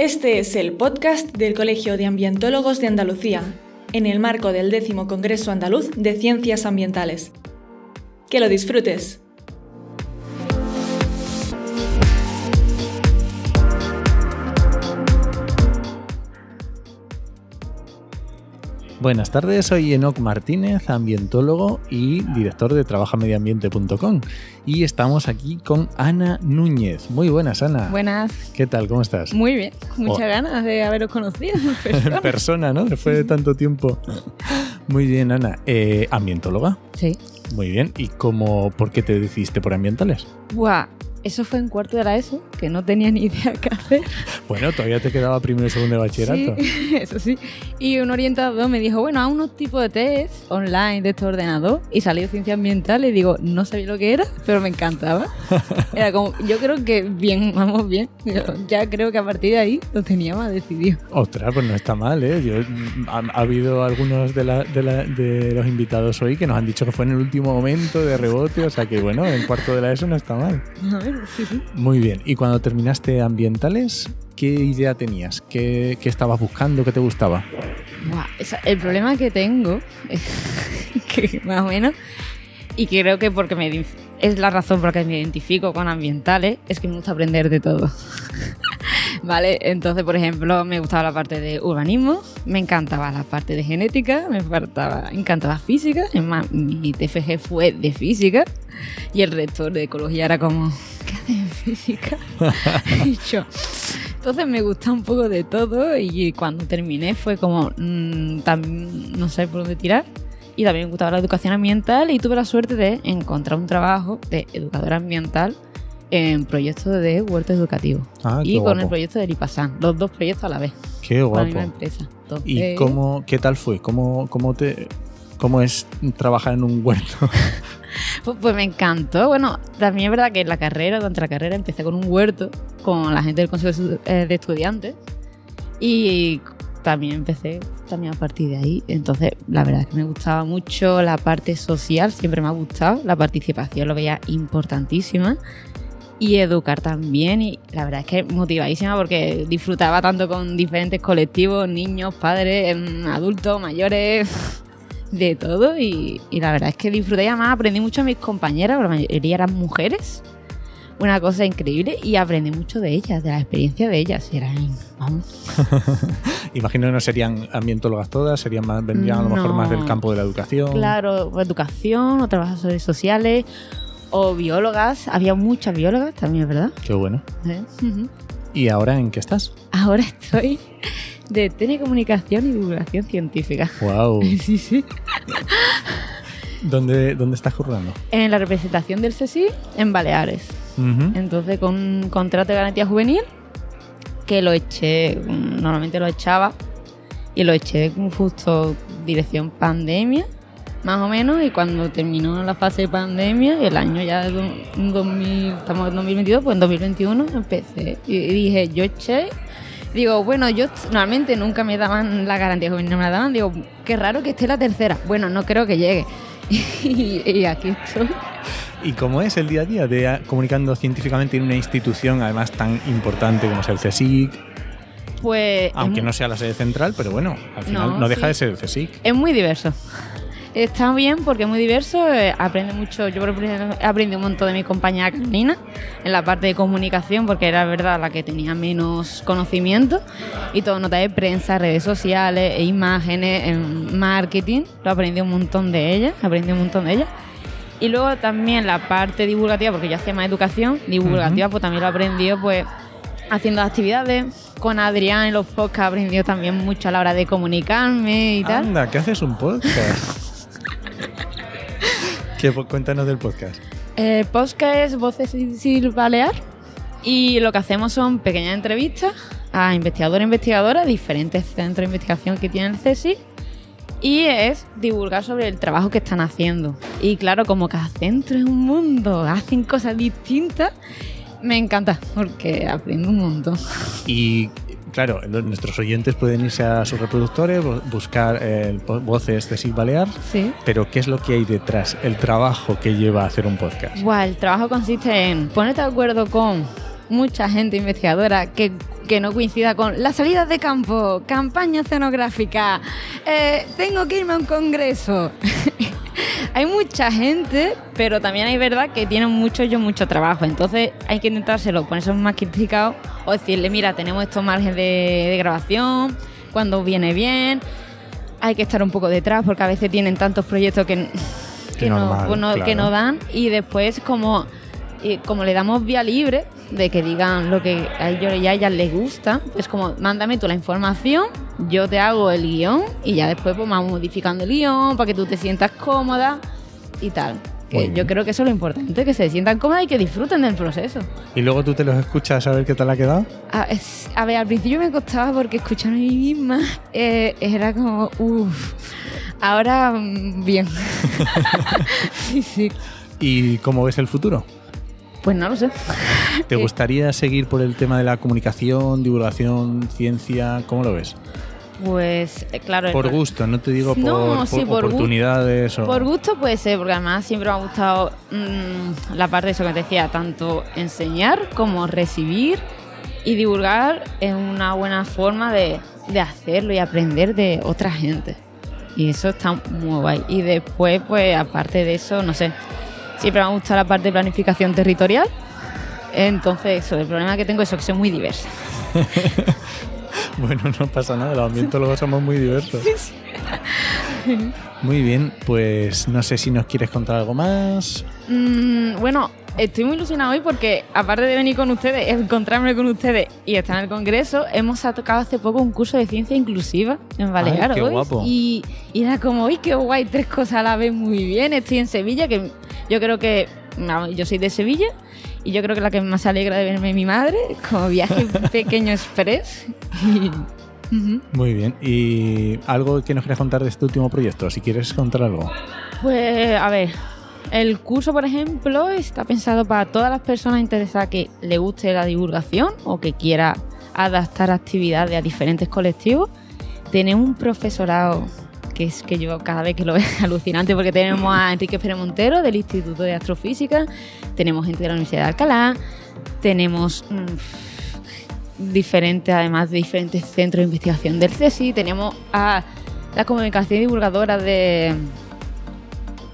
Este es el podcast del Colegio de Ambientólogos de Andalucía, en el marco del décimo Congreso Andaluz de Ciencias Ambientales. Que lo disfrutes. Buenas tardes, soy Enoc Martínez, ambientólogo y director de trabajamediambiente.com. Y estamos aquí con Ana Núñez. Muy buenas, Ana. Buenas. ¿Qué tal? ¿Cómo estás? Muy bien, muchas Oh. ganas de haberos conocido. persona. persona, ¿no? Después de tanto tiempo. Muy bien, Ana. Eh, ¿Ambientóloga? sí. Muy bien. ¿Y cómo, por qué te decidiste por ambientales? Buah, eso fue en cuarto de la ESO, que no tenía ni idea qué hacer. Bueno, todavía te quedaba primero y segundo de bachillerato. Sí, eso sí. Y un orientador me dijo, bueno, haz unos tipos de test online de este ordenador. Y salió ciencia ambiental y digo, no sabía lo que era, pero me encantaba. Era como, yo creo que bien, vamos bien. Yo ya creo que a partir de ahí lo tenía más decidido. Ostras, pues no está mal, ¿eh? Yo, ha, ha habido algunos de, la- de la- de los invitados hoy que nos han dicho que fue en el último momento de rebote, o sea que bueno, en cuarto de la ESO no está mal. A sí. Muy bien. ¿Y cuando terminaste ambientales, qué idea tenías? ¿Qué, qué estabas buscando? ¿Qué te gustaba? Buah, esa- el problema que tengo que más o menos, y creo que porque me es la razón por la que me identifico con ambientales, es que me gusta aprender de todo. vale, entonces, por ejemplo, me gustaba la parte de urbanismo, me encantaba la parte de genética, me encantaba, encantaba física, es más, mi TFG fue de física, y el rector de ecología era como, ¿qué haces en física? y yo, entonces me gusta un poco de todo y cuando terminé fue como, mm, tam- no sé por dónde tirar. Y también me gustaba la educación ambiental y tuve la suerte de encontrar un trabajo de educadora ambiental en proyectos de huerto educativo. Ah, y con guapo. el proyecto de Lipasan, los dos proyectos a la vez, Qué guapo. empresa. Entonces, ¿Y cómo, qué tal fue? ¿Cómo, cómo, te, ¿Cómo es trabajar en un huerto? Pues, pues me encantó. Bueno, también es verdad que en la carrera, durante la carrera, empecé con un huerto con la gente del Consejo eh, de Estudiantes y también empecé también a partir de ahí. Entonces, la verdad es que me gustaba mucho la parte social, siempre me ha gustado. La participación lo veía importantísima. Y educar también, y la verdad es que motivadísima porque disfrutaba tanto con diferentes colectivos, niños, padres, em, adultos, mayores, de todo y, y la verdad es que disfruté y además aprendí mucho de mis compañeras, la mayoría eran mujeres. Una cosa increíble y aprendí mucho de ellas, de la experiencia de ellas. Eran, vamos, Imagino que no serían ambientólogas todas, serían más, vendrían a lo mejor más del campo de la educación. claro, o educación o trabajadores sociales o biólogas. Había muchas biólogas también, ¿verdad? Qué bueno. ¿Eh? ¿Y ahora en qué estás? Ahora estoy de telecomunicación y divulgación científica. Wow. Sí, sí. ¿Dónde, dónde estás currando? En la representación del CSI en Baleares. Ujú. Entonces, con un contrato de garantía juvenil, que lo eché, normalmente lo echaba, y lo eché con justo dirección pandemia, más o menos, y cuando terminó la fase de pandemia, el año ya de do- 2000, estamos en 2022, pues en 2021 empecé. Y y dije, yo eché, digo, bueno, yo normalmente nunca me daban la garantía juvenil, no me la daban, digo, qué raro que esté la tercera. Bueno, no creo que llegue. y, y aquí estoy. ¿Y cómo es el día a día de comunicando científicamente en una institución además tan importante como es el CSIC? Pues Aunque no sea la sede central, pero bueno, al final no, No, deja sí. de ser el CSIC. Es muy diverso. Está bien porque es muy diverso, eh, aprende mucho, yo he aprendido un montón de mi compañera Carolina en la parte de comunicación porque era verdad la que tenía menos conocimiento y todo nota de prensa, redes sociales, e imágenes, en marketing, lo aprendí un montón de ella, aprendí un montón de ella. Y luego también la parte divulgativa, porque yo hacía más educación divulgativa, pues también lo he aprendido pues haciendo actividades. Con Adrián en los podcasts he aprendido también mucho a la hora de comunicarme y tal. Anda, ¿qué haces un podcast? ¿Qué, cuéntanos del podcast. El podcast es Voces Isil Balear y lo que hacemos son pequeñas entrevistas a investigadores e investigadoras, diferentes centros de investigación que tiene el CSIC y es divulgar sobre el trabajo que están haciendo. Y claro, como cada centro es un mundo, hacen cosas distintas, me encanta porque aprendo un montón. Y claro, nuestros oyentes pueden irse a sus reproductores, bu- buscar voces de Sil Balear, Sí. pero ¿qué es lo que hay detrás? El trabajo que lleva a hacer un podcast. Buah, el trabajo consiste en ponerte de acuerdo con mucha gente investigadora que, que no coincida con las salidas de campo, campaña escenográfica, eh, tengo que irme a un congreso. hay mucha gente, pero también hay verdad que tienen mucho yo mucho trabajo. Entonces hay que intentárselo ponerse más criticado o decirle, mira, tenemos estos márgenes de, de grabación, cuando viene bien, hay que estar un poco detrás porque a veces tienen tantos proyectos que, que, normal, pues no- que claro. no dan y después como, como le damos vía libre de que digan lo que a ellos y a ellas les gusta, es como mándame tú la información, yo te hago el guion y ya después pues vamos modificando el guion para que tú te sientas cómoda y tal. Que yo creo que eso es lo importante, que se sientan cómodas y que disfruten del proceso. Y luego tú te los escuchas a ver qué tal ha quedado. A, es- a ver, al principio me costaba porque escucharme a mí misma eh, era como, uff, ahora mm, bien. sí, sí. ¿Y cómo ves el futuro? Pues no lo sé. ¿Te Eh, gustaría seguir por el tema de la comunicación, divulgación, ciencia? ¿Cómo lo ves? Pues eh, claro. Por el- gusto, no te digo por, No, por sí, por gu- oportunidades o... Por gusto puede ser, porque además siempre me ha gustado mm, la parte de eso que te decía, tanto enseñar como recibir y divulgar es una buena forma de, de hacerlo y aprender de otra gente. Y eso está muy guay. Y después, pues aparte de eso, no sé, siempre me ha gustado la parte de planificación territorial. Entonces, eso, el problema que tengo es eso, que soy muy diversa. Bueno, no pasa nada, los ambientólogos somos muy diversos. Muy bien, pues no sé si nos quieres contar algo más. Mm, bueno, estoy muy ilusionada hoy porque, aparte de venir con ustedes, encontrarme con ustedes y estar en el congreso, hemos tocado hace poco un curso de ciencia inclusiva en Baleares. qué guapo. Y, y era como, uy, qué guay, tres cosas a la vez muy bien. Estoy en Sevilla, que yo creo que. Yo soy de Sevilla y yo creo que la que más alegra de verme es mi madre, como viaje pequeño express. Y. Muy bien, y algo que nos quieras contar de este último proyecto, si quieres contar algo. Pues, a ver, el curso, por ejemplo, está pensado para todas las personas interesadas que le guste la divulgación o que quiera adaptar actividades a diferentes colectivos. Tenemos un profesorado que es que yo cada vez que lo veo alucinante porque tenemos a Enrique Pérez Montero del Instituto de Astrofísica, tenemos gente de la Universidad de Alcalá, tenemos mm, diferentes, además de diferentes centros de investigación del CSI, tenemos a la comunicación divulgadora de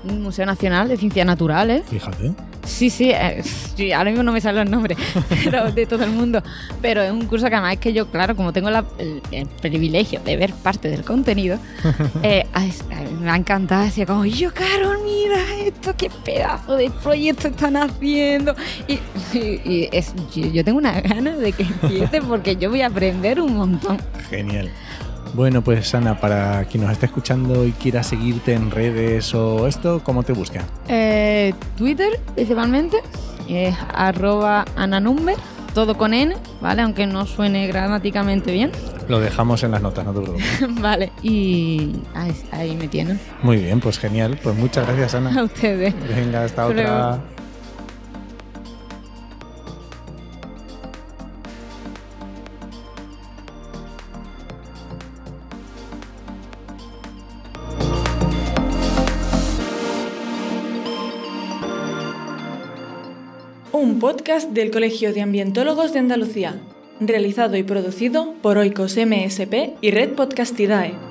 un Museo Nacional de Ciencias Naturales. Fíjate. Sí, sí, eh, sí, ahora mismo no me salen los nombres pero de todo el mundo. Pero es un curso que además es que yo, claro, como tengo la- el, el privilegio de ver parte del contenido, eh, me ha encantado. Decía como, yo, Carol, mira esto, qué pedazo de proyecto están haciendo. Y, y- y es, yo, yo tengo una ganas de que empiece porque yo voy a aprender un montón. Genial. Bueno, pues Ana, para quien nos esté escuchando y quiera seguirte en redes o esto, ¿cómo te busca? Eh, Twitter, principalmente, es arroba ananumber, todo con N, ¿vale? Aunque no suene gramáticamente bien. Lo dejamos en las notas, no te preocupes. vale, y ahí, ahí me tienen. Muy bien, pues genial. Pues muchas gracias, A Ana. ustedes. Venga, hasta Hasta otra. Podcast del Colegio de Ambientólogos de Andalucía, realizado y producido por Oikos MSP y Red Podcastidae.